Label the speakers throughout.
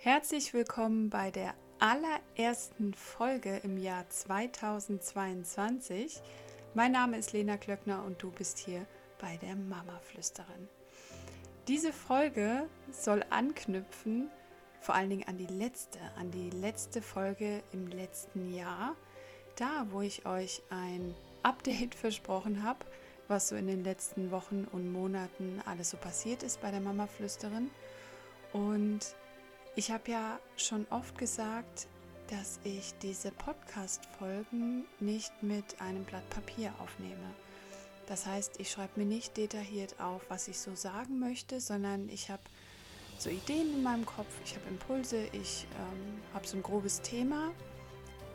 Speaker 1: Herzlich willkommen bei der allerersten Folge im Jahr 2022. Mein Name ist Lena Klöckner und du bist hier bei der Mama Flüsterin. Diese Folge soll anknüpfen, vor allen Dingen an die letzte, an die letzte Folge im letzten Jahr, da wo ich euch ein Update versprochen habe, was so in den letzten Wochen und Monaten alles so passiert ist bei der Mama Flüsterin. Und ich habe ja schon oft gesagt, dass ich diese Podcast-Folgen nicht mit einem Blatt Papier aufnehme. Das heißt, ich schreibe mir nicht detailliert auf, was ich so sagen möchte, sondern ich habe so Ideen in meinem Kopf, ich habe Impulse, ich ähm, habe so ein grobes Thema,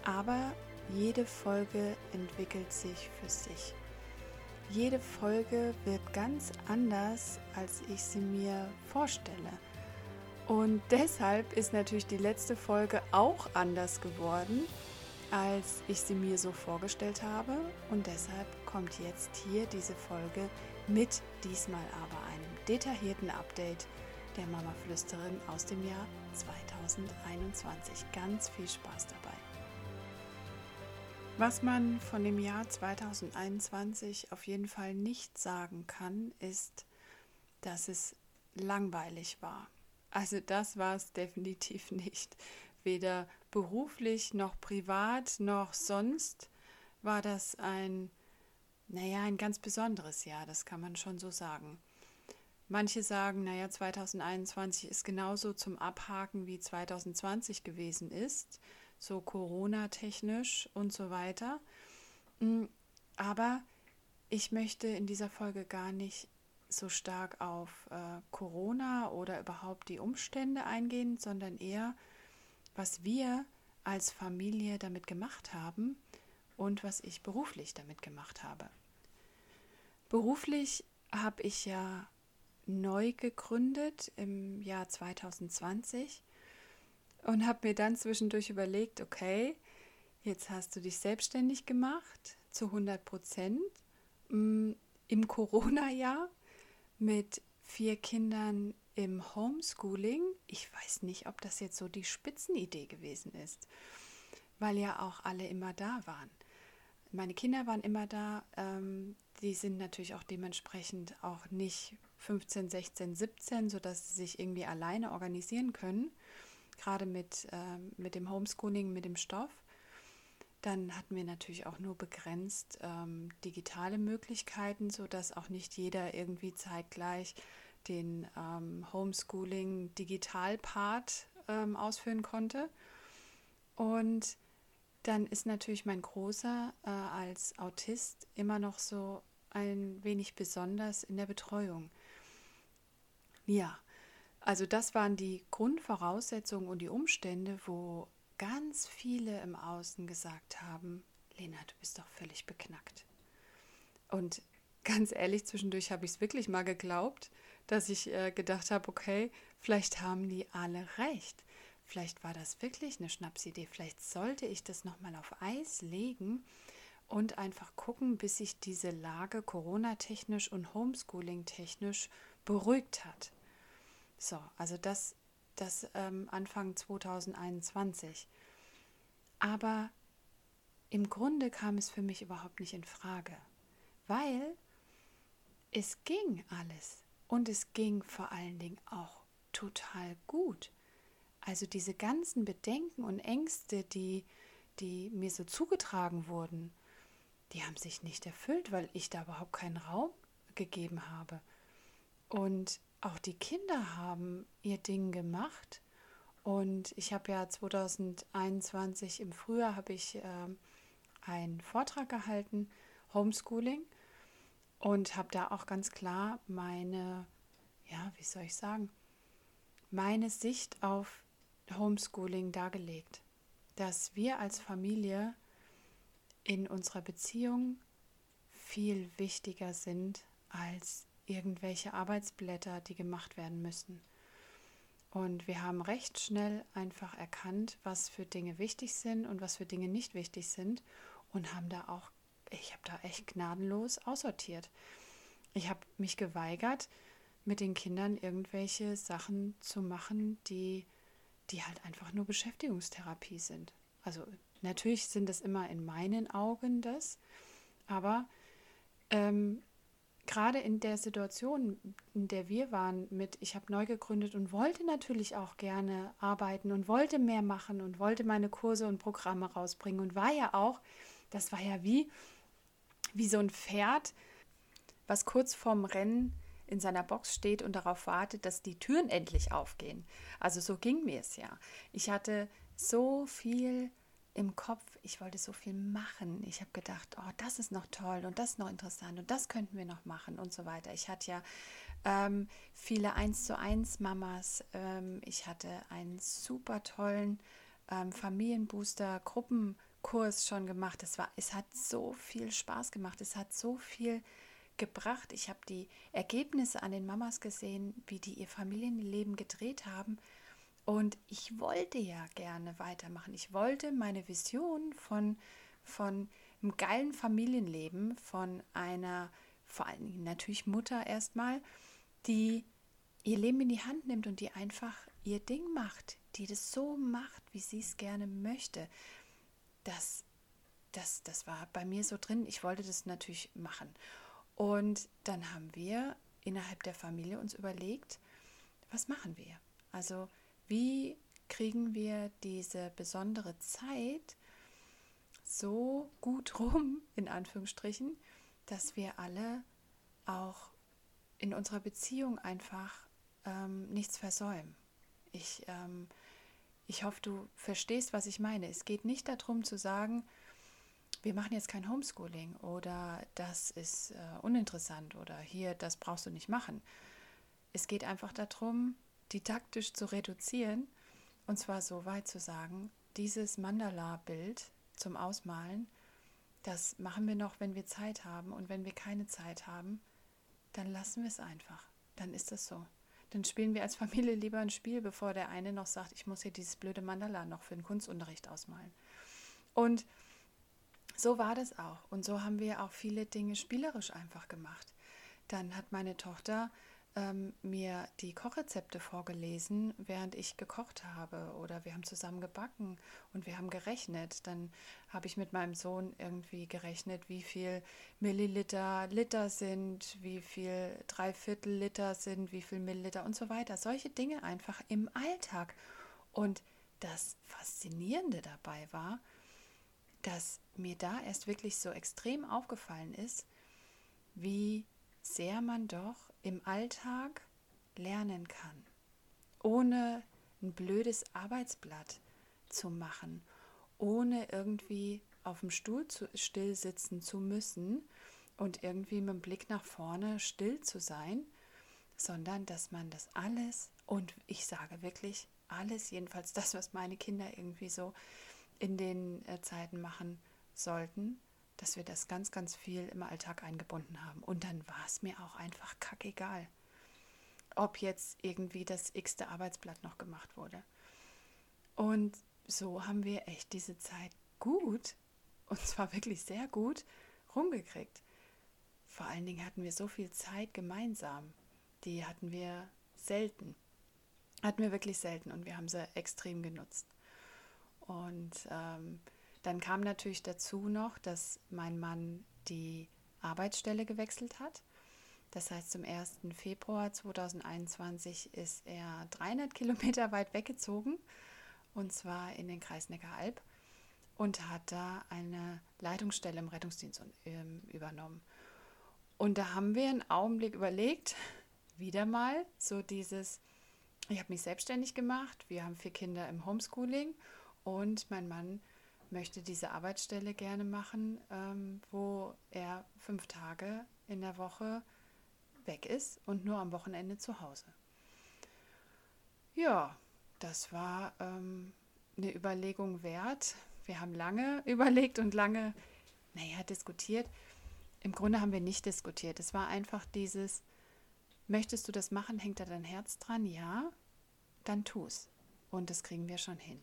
Speaker 1: aber jede Folge entwickelt sich für sich. Jede Folge wird ganz anders, als ich sie mir vorstelle. Und deshalb ist natürlich die letzte Folge auch anders geworden, als ich sie mir so vorgestellt habe. Und deshalb kommt jetzt hier diese Folge mit diesmal aber einem detaillierten Update der Mama Flüsterin aus dem Jahr 2021. Ganz viel Spaß dabei. Was man von dem Jahr 2021 auf jeden Fall nicht sagen kann, ist, dass es langweilig war. Also das war es definitiv nicht. Weder beruflich noch privat noch sonst war das ein, naja, ein ganz besonderes Jahr, das kann man schon so sagen. Manche sagen, naja, 2021 ist genauso zum Abhaken wie 2020 gewesen ist, so Corona-technisch und so weiter. Mm, aber ich möchte in dieser Folge gar nicht so stark auf äh, Corona oder überhaupt die Umstände eingehen, sondern eher, was wir als Familie damit gemacht haben und was ich beruflich damit gemacht habe. Beruflich habe ich ja neu gegründet im Jahr 2020 und habe mir dann zwischendurch überlegt, okay, jetzt hast du dich selbstständig gemacht zu 100 Prozent mm, im Corona-Jahr mit vier Kindern im Homeschooling. Ich weiß nicht, ob das jetzt so die Spitzenidee gewesen ist, weil ja auch alle immer da waren. Meine Kinder waren immer da. Ähm, die sind natürlich auch dementsprechend auch nicht 15, 16, 17, sodass sie sich irgendwie alleine organisieren können. Gerade mit, äh, mit dem Homeschooling, mit dem Stoff. Dann hatten wir natürlich auch nur begrenzt ähm, digitale Möglichkeiten, sodass auch nicht jeder irgendwie zeitgleich den ähm, Homeschooling-Digital-Part ähm, ausführen konnte. Und dann ist natürlich mein Großer äh, als Autist immer noch so ein wenig besonders in der Betreuung. Ja, also das waren die Grundvoraussetzungen und die Umstände, wo ganz viele im Außen gesagt haben, Lena, du bist doch völlig beknackt. Und ganz ehrlich, zwischendurch habe ich es wirklich mal geglaubt, dass ich äh, gedacht habe, okay, vielleicht haben die alle recht. Vielleicht war das wirklich eine Schnapsidee. Vielleicht sollte ich das nochmal auf Eis legen und einfach gucken, bis sich diese Lage Corona-technisch und Homeschooling-technisch beruhigt hat. So, also das das ähm, Anfang 2021. Aber im Grunde kam es für mich überhaupt nicht in Frage, weil es ging alles und es ging vor allen Dingen auch total gut. Also diese ganzen Bedenken und Ängste, die, die mir so zugetragen wurden, die haben sich nicht erfüllt, weil ich da überhaupt keinen Raum gegeben habe. Und auch die Kinder haben ihr Ding gemacht. Und ich habe ja 2021 im Frühjahr habe ich äh, einen Vortrag gehalten, Homeschooling, und habe da auch ganz klar meine, ja, wie soll ich sagen, meine Sicht auf Homeschooling dargelegt, dass wir als Familie in unserer Beziehung viel wichtiger sind als irgendwelche Arbeitsblätter, die gemacht werden müssen. Und wir haben recht schnell einfach erkannt, was für Dinge wichtig sind und was für Dinge nicht wichtig sind und haben da auch, ich habe da echt gnadenlos aussortiert. Ich habe mich geweigert, mit den Kindern irgendwelche Sachen zu machen, die die halt einfach nur Beschäftigungstherapie sind. Also natürlich sind es immer in meinen Augen das, aber ähm, gerade in der Situation, in der wir waren, mit ich habe neu gegründet und wollte natürlich auch gerne arbeiten und wollte mehr machen und wollte meine Kurse und Programme rausbringen und war ja auch, das war ja wie, wie so ein Pferd, was kurz vorm Rennen in seiner Box steht und darauf wartet, dass die Türen endlich aufgehen. Also so ging mir es ja. Ich hatte so viel im Kopf, ich wollte so viel machen. Ich habe gedacht, oh, das ist noch toll und das ist noch interessant und das könnten wir noch machen und so weiter. Ich hatte ja ähm, viele 1 zu 1 Mamas. Ähm, ich hatte einen super tollen ähm, Familienbooster-Gruppenkurs schon gemacht. Es, war, es hat so viel Spaß gemacht. Es hat so viel gebracht. Ich habe die Ergebnisse an den Mamas gesehen, wie die ihr Familienleben gedreht haben. Und ich wollte ja gerne weitermachen. Ich wollte meine Vision von, von einem geilen Familienleben, von einer, vor allen Dingen natürlich Mutter erstmal, die ihr Leben in die Hand nimmt und die einfach ihr Ding macht, die das so macht, wie sie es gerne möchte. Das, das, das war bei mir so drin. Ich wollte das natürlich machen. Und dann haben wir innerhalb der Familie uns überlegt, was machen wir? Also wie kriegen wir diese besondere Zeit so gut rum, in Anführungsstrichen, dass wir alle auch in unserer Beziehung einfach ähm, nichts versäumen. Ich, ähm, ich hoffe, du verstehst, was ich meine. Es geht nicht darum zu sagen, wir machen jetzt kein Homeschooling oder das ist äh, uninteressant oder hier, das brauchst du nicht machen. Es geht einfach darum, didaktisch zu reduzieren und zwar so weit zu sagen, dieses Mandala-Bild zum Ausmalen, das machen wir noch, wenn wir Zeit haben und wenn wir keine Zeit haben, dann lassen wir es einfach. Dann ist das so. Dann spielen wir als Familie lieber ein Spiel, bevor der eine noch sagt, ich muss hier dieses blöde Mandala noch für den Kunstunterricht ausmalen. Und so war das auch. Und so haben wir auch viele Dinge spielerisch einfach gemacht. Dann hat meine Tochter ähm, mir die Kochrezepte vorgelesen, während ich gekocht habe. Oder wir haben zusammen gebacken und wir haben gerechnet. Dann habe ich mit meinem Sohn irgendwie gerechnet, wie viel Milliliter Liter sind, wie viel Dreiviertel Liter sind, wie viel Milliliter und so weiter. Solche Dinge einfach im Alltag. Und das Faszinierende dabei war, dass mir da erst wirklich so extrem aufgefallen ist, wie sehr man doch im Alltag lernen kann, ohne ein blödes Arbeitsblatt zu machen, ohne irgendwie auf dem Stuhl zu, still sitzen zu müssen und irgendwie mit dem Blick nach vorne still zu sein, sondern dass man das alles und ich sage wirklich alles, jedenfalls das, was meine Kinder irgendwie so in den äh, Zeiten machen sollten, dass wir das ganz, ganz viel im Alltag eingebunden haben. Und dann war es mir auch einfach kackegal, ob jetzt irgendwie das x-te Arbeitsblatt noch gemacht wurde. Und so haben wir echt diese Zeit gut, und zwar wirklich sehr gut, rumgekriegt. Vor allen Dingen hatten wir so viel Zeit gemeinsam. Die hatten wir selten. Hatten wir wirklich selten und wir haben sie extrem genutzt. Und ähm, dann kam natürlich dazu noch, dass mein Mann die Arbeitsstelle gewechselt hat. Das heißt, zum 1. Februar 2021 ist er 300 Kilometer weit weggezogen, und zwar in den Kreis Neckaralb, und hat da eine Leitungsstelle im Rettungsdienst ähm, übernommen. Und da haben wir einen Augenblick überlegt, wieder mal so dieses, ich habe mich selbstständig gemacht, wir haben vier Kinder im Homeschooling und mein Mann möchte diese Arbeitsstelle gerne machen, ähm, wo er fünf Tage in der Woche weg ist und nur am Wochenende zu Hause. Ja, das war ähm, eine Überlegung wert. Wir haben lange überlegt und lange, naja, diskutiert. Im Grunde haben wir nicht diskutiert. Es war einfach dieses, möchtest du das machen, hängt da dein Herz dran? Ja, dann tu's. Und das kriegen wir schon hin.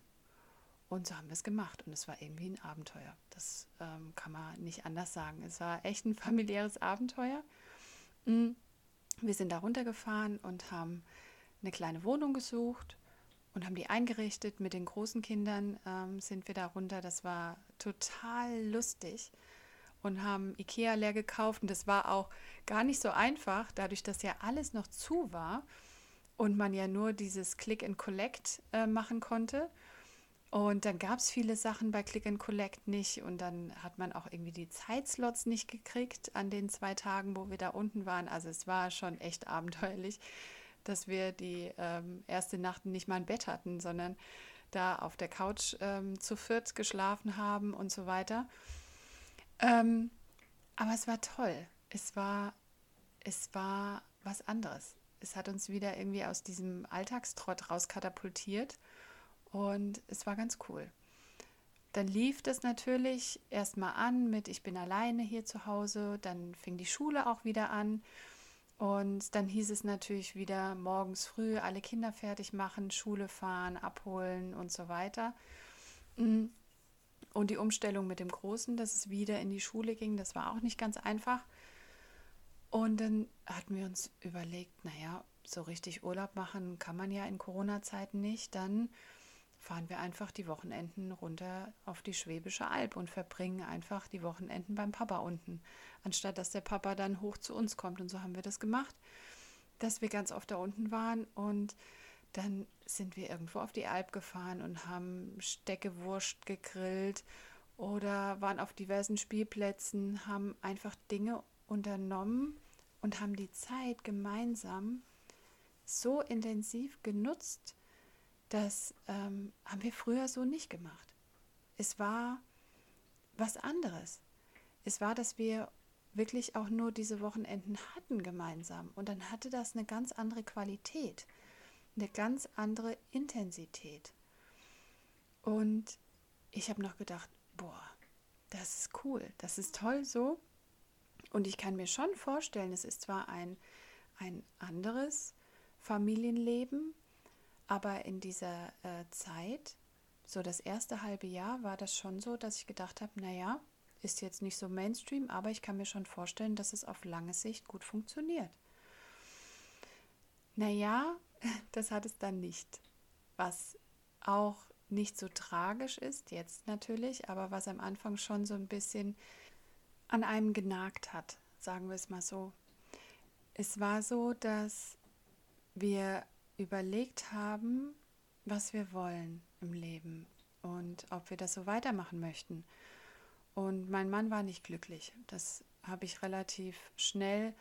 Speaker 1: Und so haben wir es gemacht. Und es war irgendwie ein Abenteuer. Das ähm, kann man nicht anders sagen. Es war echt ein familiäres Abenteuer. Mm, wir sind da runtergefahren und haben eine kleine Wohnung gesucht und haben die eingerichtet. Mit den großen Kindern ähm, sind wir da runter. Das war total lustig und haben Ikea leer gekauft. Und das war auch gar nicht so einfach, dadurch, dass ja alles noch zu war und man ja nur dieses Click and Collect äh, machen konnte. Und dann gab es viele Sachen bei Click and Collect nicht und dann hat man auch irgendwie die Zeitslots nicht gekriegt an den zwei Tagen, wo wir da unten waren. Also es war schon echt abenteuerlich, dass wir die ähm, erste Nacht nicht mal ein Bett hatten, sondern da auf der Couch ähm, zu viert geschlafen haben und so weiter. Ähm, aber es war toll. Es war, es war was anderes. Es hat uns wieder irgendwie aus diesem Alltagstrott rauskatapultiert und es war ganz cool. Dann lief das natürlich erstmal an mit Ich bin alleine hier zu Hause. Dann fing die Schule auch wieder an. Und dann hieß es natürlich wieder morgens früh alle Kinder fertig machen, Schule fahren, abholen und so weiter. Mm. Und die Umstellung mit dem Großen, dass es wieder in die Schule ging, das war auch nicht ganz einfach. Und dann hatten wir uns überlegt, naja, so richtig Urlaub machen kann man ja in Corona-Zeiten nicht. Dann fahren wir einfach die Wochenenden runter auf die Schwäbische Alb und verbringen einfach die Wochenenden beim Papa unten, anstatt dass der Papa dann hoch zu uns kommt. Und so haben wir das gemacht, dass wir ganz oft da unten waren und dann sind wir irgendwo auf die Alp gefahren und haben Steckewurst gegrillt oder waren auf diversen Spielplätzen, haben einfach Dinge unternommen und haben die Zeit gemeinsam so intensiv genutzt, das ähm, haben wir früher so nicht gemacht. Es war was anderes. Es war, dass wir wirklich auch nur diese Wochenenden hatten gemeinsam. Und dann hatte das eine ganz andere Qualität, eine ganz andere Intensität. Und ich habe noch gedacht, boah, das ist cool, das ist toll so. Und ich kann mir schon vorstellen, es ist zwar ein, ein anderes Familienleben, aber in dieser äh, Zeit, so das erste halbe Jahr, war das schon so, dass ich gedacht habe, naja, ist jetzt nicht so Mainstream, aber ich kann mir schon vorstellen, dass es auf lange Sicht gut funktioniert. Naja, das hat es dann nicht. Was auch nicht so tragisch ist, jetzt natürlich, aber was am Anfang schon so ein bisschen an einem genagt hat, sagen wir es mal so. Es war so, dass wir überlegt haben, was wir wollen im Leben und ob wir das so weitermachen möchten. Und mein Mann war nicht glücklich. Das habe ich relativ schnell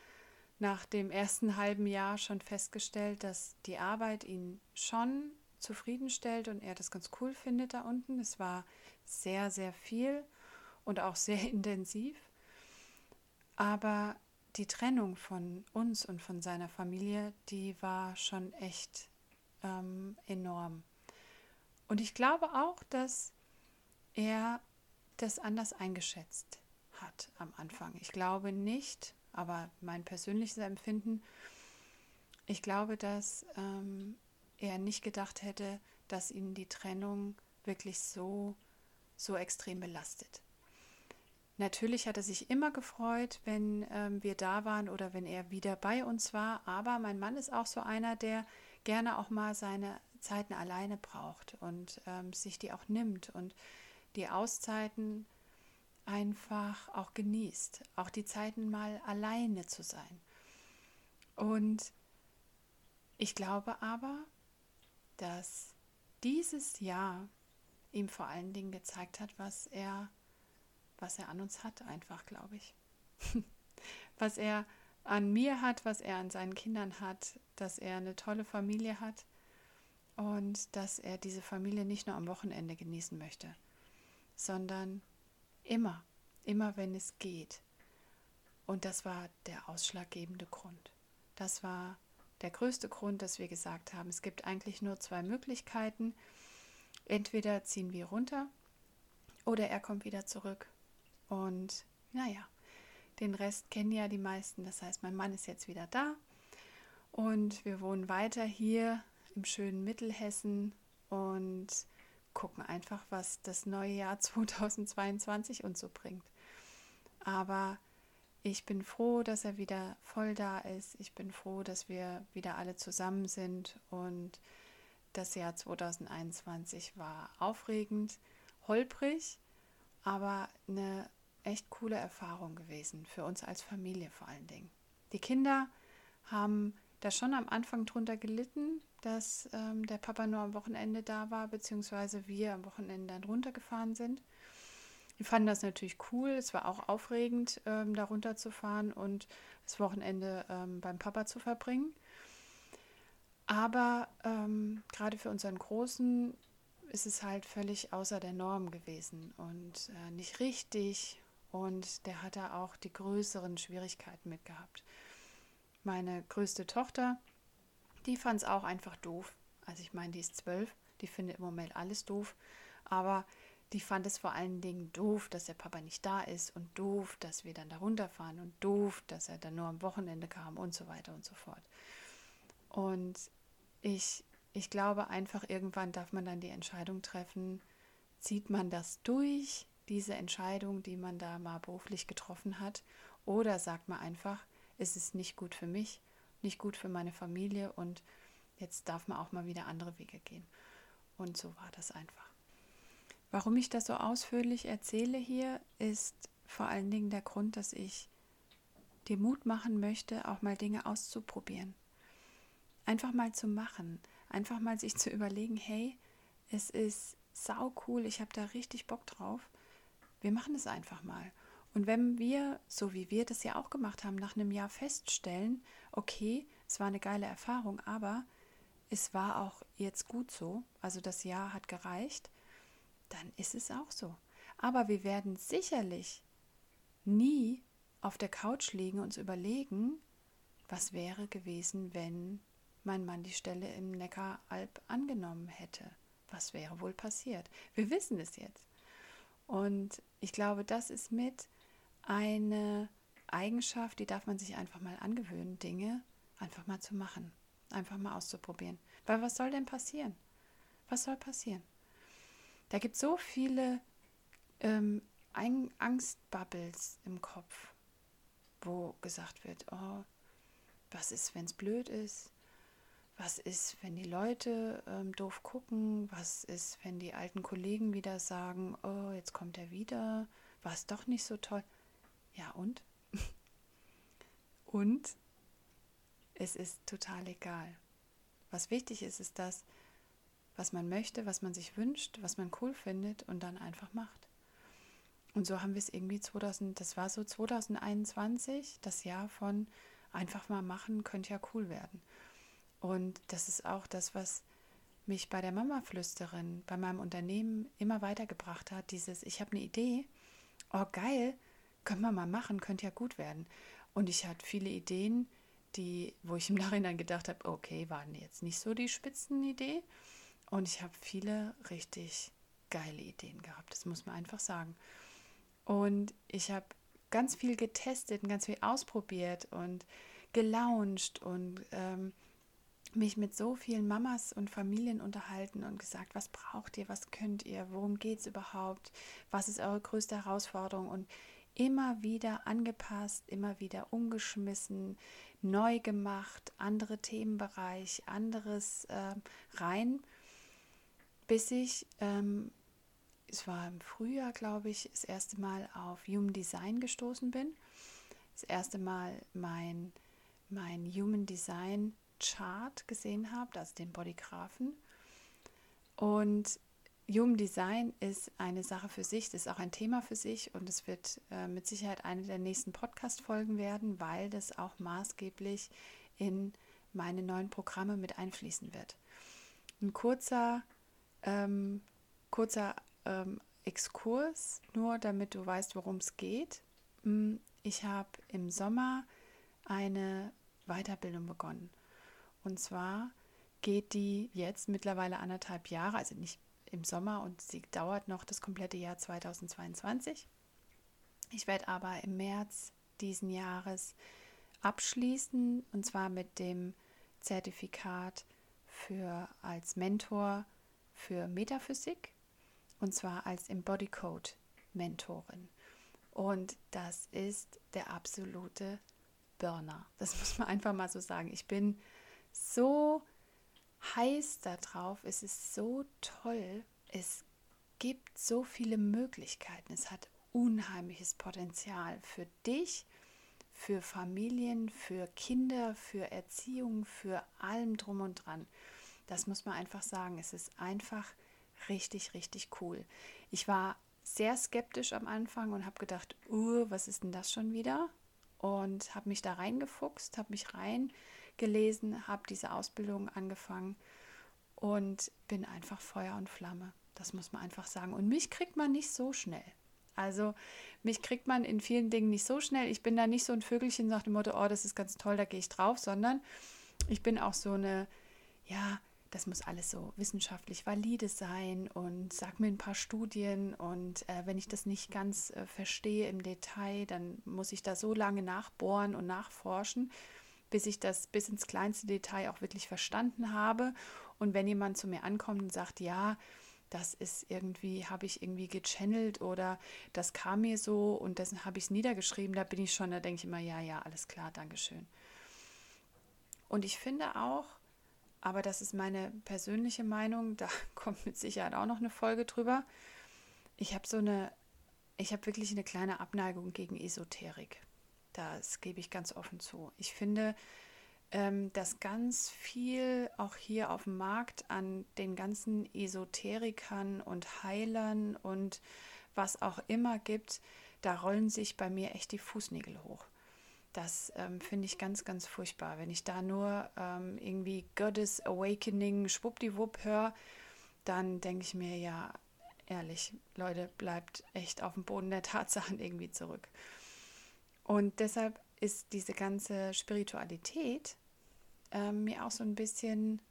Speaker 1: nach dem ersten halben Jahr schon festgestellt, dass die Arbeit ihn schon zufriedenstellt und er das ganz cool findet da unten. Es war sehr, sehr viel und auch sehr intensiv. Aber die Trennung von uns und von seiner Familie, die war schon echt ähm, enorm. Und ich glaube auch, dass er das anders eingeschätzt hat am Anfang. Ich glaube nicht, aber mein persönliches Empfinden, ich glaube, dass ähm, er nicht gedacht hätte, dass ihn die Trennung wirklich so, so extrem belastet. Natürlich hat er sich immer gefreut, wenn ähm, wir da waren oder wenn er wieder bei uns war. Aber mein Mann ist auch so einer, der gerne auch mal seine Zeiten alleine braucht und ähm, sich die auch nimmt und die Auszeiten einfach auch genießt. Auch die Zeiten mal alleine zu sein. Und ich glaube aber, dass dieses Jahr ihm vor allen Dingen gezeigt hat, was er was er an uns hat, einfach, glaube ich. was er an mir hat, was er an seinen Kindern hat, dass er eine tolle Familie hat und dass er diese Familie nicht nur am Wochenende genießen möchte, sondern immer, immer wenn es geht. Und das war der ausschlaggebende Grund. Das war der größte Grund, dass wir gesagt haben, es gibt eigentlich nur zwei Möglichkeiten. Entweder ziehen wir runter oder er kommt wieder zurück und naja, den Rest kennen ja die meisten. Das heißt, mein Mann ist jetzt wieder da und wir wohnen weiter hier im schönen Mittelhessen und gucken einfach, was das neue Jahr 2022 uns so bringt. Aber ich bin froh, dass er wieder voll da ist. Ich bin froh, dass wir wieder alle zusammen sind und das Jahr 2021 war aufregend, holprig, aber eine echt coole Erfahrung gewesen, für uns als Familie vor allen Dingen. Die Kinder haben da schon am Anfang drunter gelitten, dass ähm, der Papa nur am Wochenende da war, beziehungsweise wir am Wochenende dann runtergefahren sind. Wir fanden das natürlich cool. Es war auch aufregend, ähm, da runterzufahren und das Wochenende ähm, beim Papa zu verbringen. Aber ähm, gerade für unseren Großen ist es halt völlig außer der Norm gewesen und äh, nicht richtig. Und der hat da auch die größeren Schwierigkeiten mit gehabt. Meine größte Tochter, die fand es auch einfach doof. Also ich meine, die ist zwölf, die findet im Moment alles doof. Aber die fand es vor allen Dingen doof, dass der Papa nicht da ist und doof, dass wir dann da runterfahren und doof, dass er dann nur am Wochenende kam und so weiter und so fort. Und ich, ich glaube einfach, irgendwann darf man dann die Entscheidung treffen, zieht man das durch, diese Entscheidung, die man da mal beruflich getroffen hat, oder sagt man einfach, es ist nicht gut für mich, nicht gut für meine Familie und jetzt darf man auch mal wieder andere Wege gehen. Und so war das einfach. Warum ich das so ausführlich erzähle hier, ist vor allen Dingen der Grund, dass ich dir Mut machen möchte, auch mal Dinge auszuprobieren einfach mal zu machen, einfach mal sich zu überlegen, hey, es ist sau cool, ich habe da richtig Bock drauf. Wir machen es einfach mal. Und wenn wir, so wie wir das ja auch gemacht haben, nach einem Jahr feststellen, okay, es war eine geile Erfahrung, aber es war auch jetzt gut so, also das Jahr hat gereicht, dann ist es auch so. Aber wir werden sicherlich nie auf der Couch liegen und uns überlegen, was wäre gewesen, wenn mein Mann die Stelle im Neckaralb angenommen hätte. Was wäre wohl passiert? Wir wissen es jetzt. Und ich glaube, das ist mit eine Eigenschaft, die darf man sich einfach mal angewöhnen, Dinge einfach mal zu machen, einfach mal auszuprobieren. Weil was soll denn passieren? Was soll passieren? Da gibt es so viele ähm, Angstbubbles im Kopf, wo gesagt wird, oh, was ist, wenn es blöd ist? Was ist, wenn die Leute ähm, doof gucken, was ist, wenn die alten Kollegen wieder sagen, oh, jetzt kommt er wieder, war es doch nicht so toll. Ja, und? und es ist total egal. Was wichtig ist, ist das, was man möchte, was man sich wünscht, was man cool findet und dann einfach macht. Und so haben wir es irgendwie 2000, das war so 2021, das Jahr von einfach mal machen, könnte ja cool werden. Und das ist auch das, was mich bei der Mama-Flüsterin, bei meinem Unternehmen immer weitergebracht hat. Dieses, ich habe eine Idee, oh geil, können wir mal machen, könnte ja gut werden. Und ich hatte viele Ideen, die, wo ich im Nachhinein gedacht habe, okay, waren jetzt nicht so die Spitzenidee. Und ich habe viele richtig geile Ideen gehabt, das muss man einfach sagen. Und ich habe ganz viel getestet und ganz viel ausprobiert und gelauncht und ähm, mich mit so vielen Mamas und Familien unterhalten und gesagt, was braucht ihr, was könnt ihr, worum geht es überhaupt, was ist eure größte Herausforderung und immer wieder angepasst, immer wieder umgeschmissen, neu gemacht, andere Themenbereich, anderes äh, rein, bis ich, ähm, es war im Frühjahr, glaube ich, das erste Mal auf Human Design gestoßen bin. Das erste Mal mein, mein Human Design Chart gesehen habt, also den Bodygraphen. Und Human Design ist eine Sache für sich, das ist auch ein Thema für sich und es wird äh, mit Sicherheit eine der nächsten Podcast-Folgen werden, weil das auch maßgeblich in meine neuen Programme mit einfließen wird. Ein kurzer, ähm, kurzer ähm, Exkurs, nur damit du weißt, worum es geht. Hm, ich habe im Sommer eine Weiterbildung begonnen und zwar geht die jetzt mittlerweile anderthalb Jahre, also nicht im Sommer und sie dauert noch das komplette Jahr 2022. Ich werde aber im März diesen Jahres abschließen und zwar mit dem Zertifikat für als Mentor für Metaphysik und zwar als Embodicode Mentorin. Und das ist der absolute Burner. Das muss man einfach mal so sagen. Ich bin so heiß darauf. Es ist so toll. Es gibt so viele Möglichkeiten. Es hat unheimliches Potenzial für dich, für Familien, für Kinder, für Erziehung, für allem drum und dran. Das muss man einfach sagen. Es ist einfach richtig, richtig cool. Ich war sehr skeptisch am Anfang und habe gedacht, uh, was ist denn das schon wieder? Und habe mich da reingefuchst, habe mich reingelesen, habe diese Ausbildung angefangen und bin einfach Feuer und Flamme. Das muss man einfach sagen. Und mich kriegt man nicht so schnell. Also mich kriegt man in vielen Dingen nicht so schnell. Ich bin da nicht so ein Vögelchen nach dem Motto, oh, das ist ganz toll, da gehe ich drauf, sondern ich bin auch so eine, ja, das muss alles so wissenschaftlich valide sein und sag mir ein paar Studien und äh, wenn ich das nicht ganz äh, verstehe im Detail, dann muss ich da so lange nachbohren und nachforschen, bis ich das bis ins kleinste Detail auch wirklich verstanden habe. Und wenn jemand zu mir ankommt und sagt, ja, das ist irgendwie, habe ich irgendwie gechannelt oder das kam mir so und das habe ich es niedergeschrieben, da bin ich schon, da denke ich immer, ja, ja, alles klar, Dankeschön. Und ich finde auch, aber das ist meine persönliche Meinung, da kommt mit Sicherheit auch noch eine Folge drüber. Ich habe so eine, ich habe wirklich eine kleine Abneigung gegen Esoterik. Das gebe ich ganz offen zu. Ich finde, ähm, dass ganz viel auch hier auf dem Markt an den ganzen Esoterikern und Heilern und was auch immer gibt, da rollen sich bei mir echt die Fußnägel hoch. Das ähm, finde ich ganz, ganz furchtbar. Wenn ich da nur ähm, irgendwie Goddess Awakening schwuppdiwupp höre, dann denke ich mir, ja, ehrlich, Leute, bleibt echt auf dem Boden der Tatsachen irgendwie zurück. Und deshalb ist diese ganze Spiritualität ähm, mir auch so ein bisschen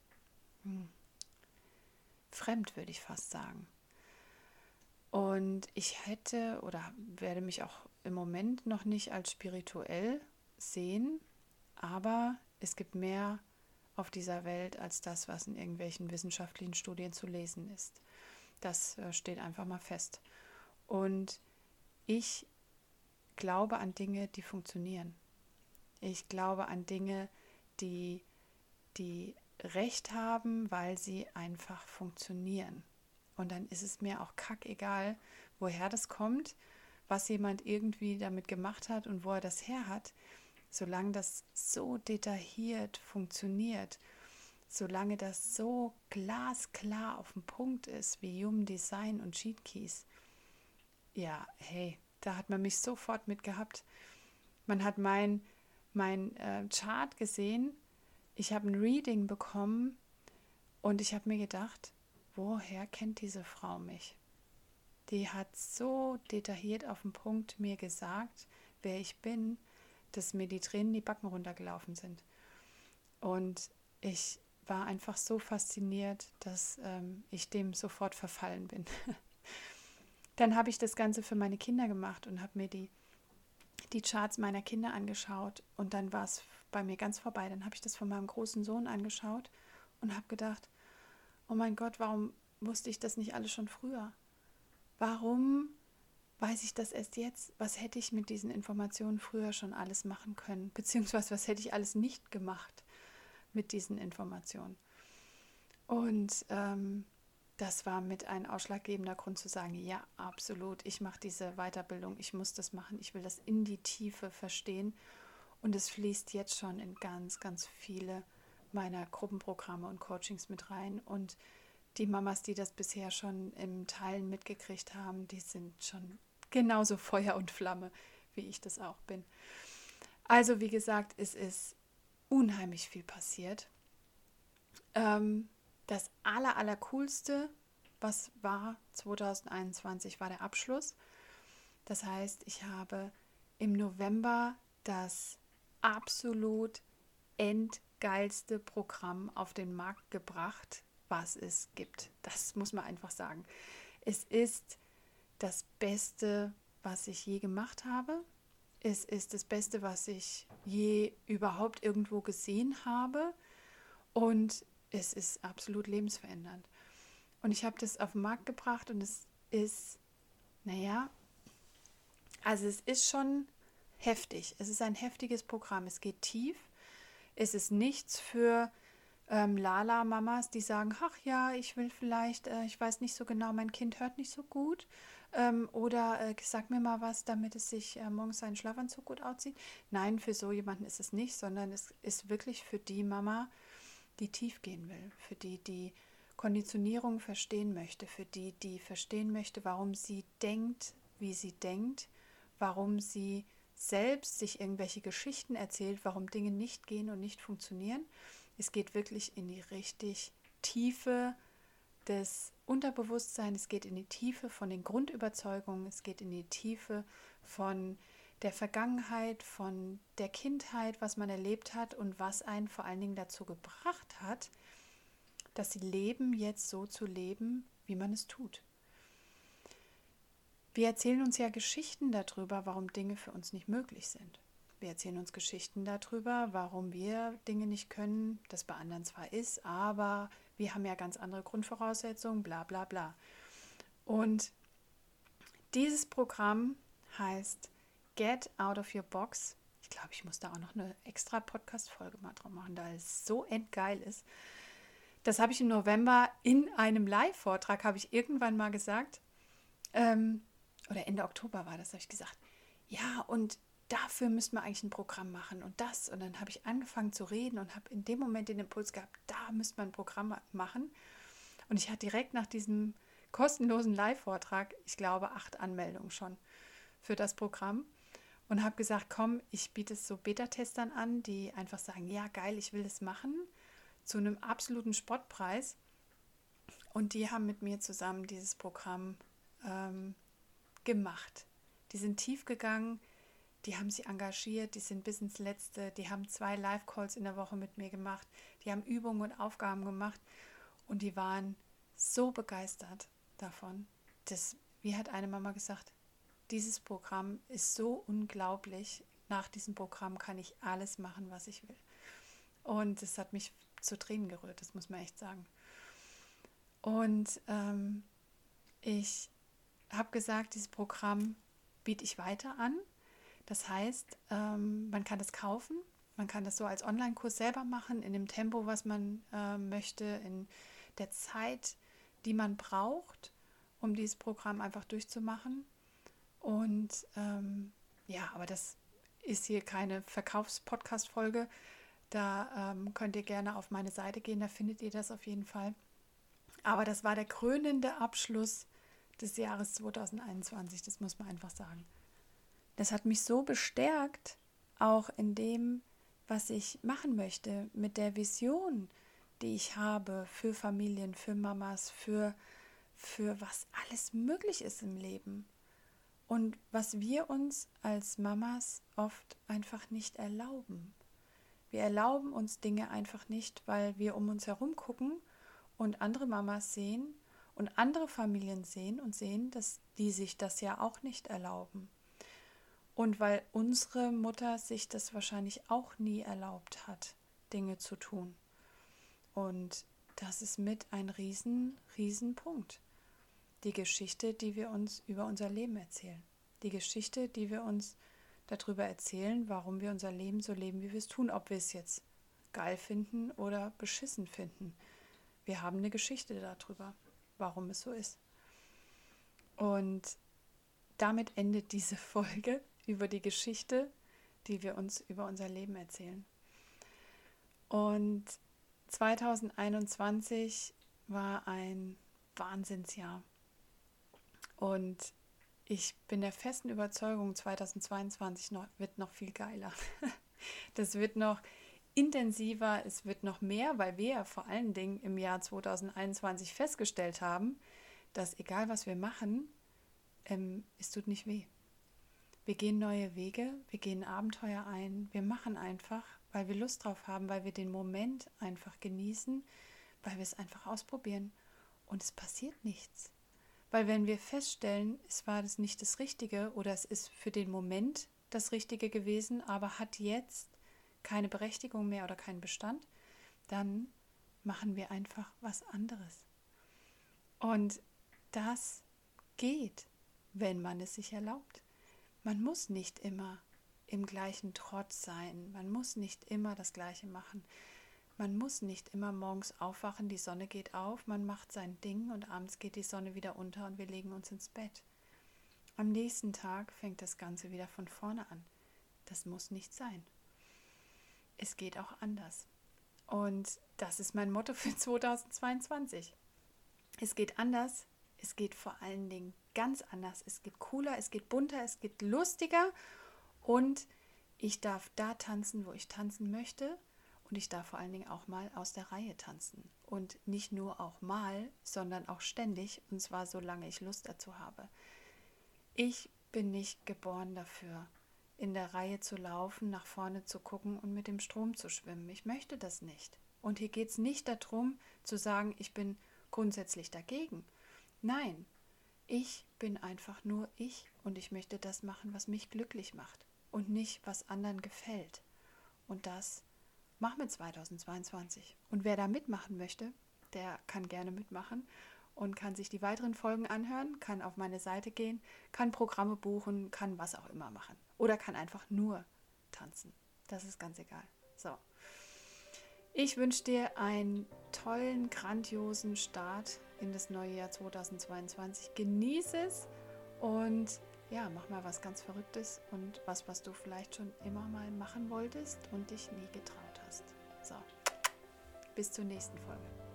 Speaker 1: hm, fremd, würde ich fast sagen. Und ich hätte oder werde mich auch im Moment noch nicht als spirituell sehen, aber es gibt mehr auf dieser Welt als das, was in irgendwelchen wissenschaftlichen Studien zu lesen ist. Das äh, steht einfach mal fest. Und ich glaube an Dinge, die funktionieren. Ich glaube an Dinge, die, die Recht haben, weil sie einfach funktionieren. Und dann ist es mir auch kackegal, woher das kommt, was jemand irgendwie damit gemacht hat und wo er das her hat. Solange das so detailliert funktioniert, solange das so glasklar auf dem Punkt ist wie Human Design und Cheat Keys, ja, hey, da hat man mich sofort mit gehabt. Man hat mein, mein äh, Chart gesehen, ich habe ein Reading bekommen und ich habe mir gedacht, woher kennt diese Frau mich? Die hat so detailliert auf den Punkt mir gesagt, wer ich bin, dass mir die Tränen die Backen runtergelaufen sind. Und ich war einfach so fasziniert, dass ähm, ich dem sofort verfallen bin. Dann habe ich das Ganze für meine Kinder gemacht und habe mir die, die Charts meiner Kinder angeschaut und dann war es bei mir ganz vorbei. Dann habe ich das von meinem großen Sohn angeschaut und habe gedacht, oh mein Gott, warum wusste ich das nicht alles schon früher? Warum weiß ich das erst jetzt? Was hätte ich mit diesen Informationen früher schon alles machen können? Beziehungsweise was hätte ich alles nicht gemacht mit diesen Informationen? Und ähm, das war mit ein ausschlaggebender Grund zu sagen, ja, absolut, ich mache diese Weiterbildung, ich muss das machen, ich will das in die Tiefe verstehen. Und es fließt jetzt schon in ganz, ganz viele meiner Gruppenprogramme und Coachings mit rein. Und die Mamas, die das bisher schon im Teilen mitgekriegt haben, die sind schon genauso Feuer und Flamme, wie ich das auch bin. Also wie gesagt, es ist unheimlich viel passiert. Ähm, das aller, aller coolste, was war 2021, war der Abschluss. Das heißt, ich habe im November das absolut endgeilste Programm auf den Markt gebracht, was es gibt. Das muss man einfach sagen. Es ist das Beste, was ich je gemacht habe. Es ist das Beste, was ich je überhaupt irgendwo gesehen habe. Und es ist absolut lebensverändernd. Und ich habe das auf den Markt gebracht und es ist, naja, also es ist schon heftig. Es ist ein heftiges Programm. Es geht tief. Es ist nichts für ähm, Lala-Mamas, die sagen, ach ja, ich will vielleicht, äh, ich weiß nicht so genau, mein Kind hört nicht so gut. Ähm, oder äh, sag mir mal was, damit es sich äh, morgens seinen Schlafanzug gut auszieht. Nein, für so jemanden ist es nicht, sondern es ist wirklich für die Mama, die tief gehen will, für die, die Konditionierung verstehen möchte, für die, die verstehen möchte, warum sie denkt, wie sie denkt, warum sie selbst sich irgendwelche Geschichten erzählt, warum Dinge nicht gehen und nicht funktionieren. Es geht wirklich in die richtig tiefe des Unterbewusstseins, es geht in die Tiefe von den Grundüberzeugungen, es geht in die Tiefe von der Vergangenheit, von der Kindheit, was man erlebt hat und was einen vor allen Dingen dazu gebracht hat, dass sie leben, jetzt so zu leben, wie man es tut. Wir erzählen uns ja Geschichten darüber, warum Dinge für uns nicht möglich sind. Wir erzählen uns Geschichten darüber, warum wir Dinge nicht können, das bei anderen zwar ist, aber wir haben ja ganz andere Grundvoraussetzungen, bla bla bla. Und dieses Programm heißt Get Out of Your Box. Ich glaube, ich muss da auch noch eine extra Podcast-Folge mal drauf machen, da es so endgeil ist. Das habe ich im November in einem Live-Vortrag, habe ich irgendwann mal gesagt, ähm, oder Ende Oktober war das, habe ich gesagt, ja, und dafür müssen wir eigentlich ein Programm machen und das. Und dann habe ich angefangen zu reden und habe in dem Moment den Impuls gehabt, da müsste man ein Programm machen. Und ich hatte direkt nach diesem kostenlosen Live-Vortrag, ich glaube, acht Anmeldungen schon für das Programm und habe gesagt, komm, ich biete es so Beta-Testern an, die einfach sagen, ja, geil, ich will das machen, zu einem absoluten Spottpreis. Und die haben mit mir zusammen dieses Programm ähm, gemacht. Die sind tief gegangen, die haben sie engagiert, die sind bis ins Letzte, die haben zwei Live-Calls in der Woche mit mir gemacht, die haben Übungen und Aufgaben gemacht und die waren so begeistert davon. dass, wie hat eine Mama gesagt, dieses Programm ist so unglaublich. Nach diesem Programm kann ich alles machen, was ich will. Und es hat mich zu Tränen gerührt, das muss man echt sagen. Und ähm, ich habe gesagt, dieses Programm biete ich weiter an. Das heißt, ähm, man kann das kaufen, man kann das so als Online-Kurs selber machen, in dem Tempo, was man äh, möchte, in der Zeit, die man braucht, um dieses Programm einfach durchzumachen. Und ähm, ja, aber das ist hier keine Verkaufs-Podcast-Folge. Da ähm, könnt ihr gerne auf meine Seite gehen, da findet ihr das auf jeden Fall. Aber das war der krönende Abschluss des Jahres 2021, das muss man einfach sagen. Das hat mich so bestärkt, auch in dem, was ich machen möchte, mit der Vision, die ich habe für Familien, für Mamas, für, für was alles möglich ist im Leben. Und was wir uns als Mamas oft einfach nicht erlauben. Wir erlauben uns Dinge einfach nicht, weil wir um uns herum gucken und andere Mamas sehen und andere Familien sehen und sehen, dass die sich das ja auch nicht erlauben. Und weil unsere Mutter sich das wahrscheinlich auch nie erlaubt hat, Dinge zu tun. Und das ist mit ein riesen, riesen Punkt. Die Geschichte, die wir uns über unser Leben erzählen. Die Geschichte, die wir uns darüber erzählen, warum wir unser Leben so leben, wie wir es tun, ob wir es jetzt geil finden oder beschissen finden. Wir haben eine Geschichte darüber warum es so ist. Und damit endet diese Folge über die Geschichte, die wir uns über unser Leben erzählen. Und 2021 war ein Wahnsinnsjahr. Und ich bin der festen Überzeugung, 2022 noch, wird noch viel geiler. Das wird noch intensiver, es wird noch mehr, weil wir ja vor allen Dingen im Jahr 2021 festgestellt haben, dass egal was wir machen, ähm, es tut nicht weh. Wir gehen neue Wege, wir gehen Abenteuer ein, wir machen einfach, weil wir Lust drauf haben, weil wir den Moment einfach genießen, weil wir es einfach ausprobieren und es passiert nichts. Weil wenn wir feststellen, es war das nicht das Richtige oder es ist für den Moment das Richtige gewesen, aber hat jetzt keine Berechtigung mehr oder keinen Bestand, dann machen wir einfach was anderes. Und das geht, wenn man es sich erlaubt. Man muss nicht immer im gleichen Trotz sein, man muss nicht immer das Gleiche machen. Man muss nicht immer morgens aufwachen, die Sonne geht auf, man macht sein Ding und abends geht die Sonne wieder unter und wir legen uns ins Bett. Am nächsten Tag fängt das Ganze wieder von vorne an. Das muss nicht sein. Es geht auch anders. Und das ist mein Motto für 2022. Es geht anders, es geht vor allen Dingen ganz anders. Es geht cooler, es geht bunter, es geht lustiger und ich darf da tanzen, wo ich tanzen möchte und ich darf vor allen Dingen auch mal aus der Reihe tanzen. Und nicht nur auch mal, sondern auch ständig und zwar solange ich Lust dazu habe. Ich bin nicht geboren dafür, in der Reihe zu laufen, nach vorne zu gucken und mit dem Strom zu schwimmen. Ich möchte das nicht. Und hier geht es nicht darum zu sagen, ich bin grundsätzlich dagegen. Nein, ich bin einfach nur ich und ich möchte das machen, was mich glücklich macht und nicht, was anderen gefällt. Und das machen wir 2022. Und wer da mitmachen möchte, der kann gerne mitmachen und kann sich die weiteren Folgen anhören, kann auf meine Seite gehen, kann Programme buchen, kann was auch immer machen. Oder kann einfach nur tanzen. Das ist ganz egal. So. Ich wünsche dir einen tollen, grandiosen Start in das neue Jahr 2022. Genieße es und ja, mach mal was ganz Verrücktes und was, was du vielleicht schon immer mal machen wolltest und dich nie getraut hast. So, bis zur nächsten Folge.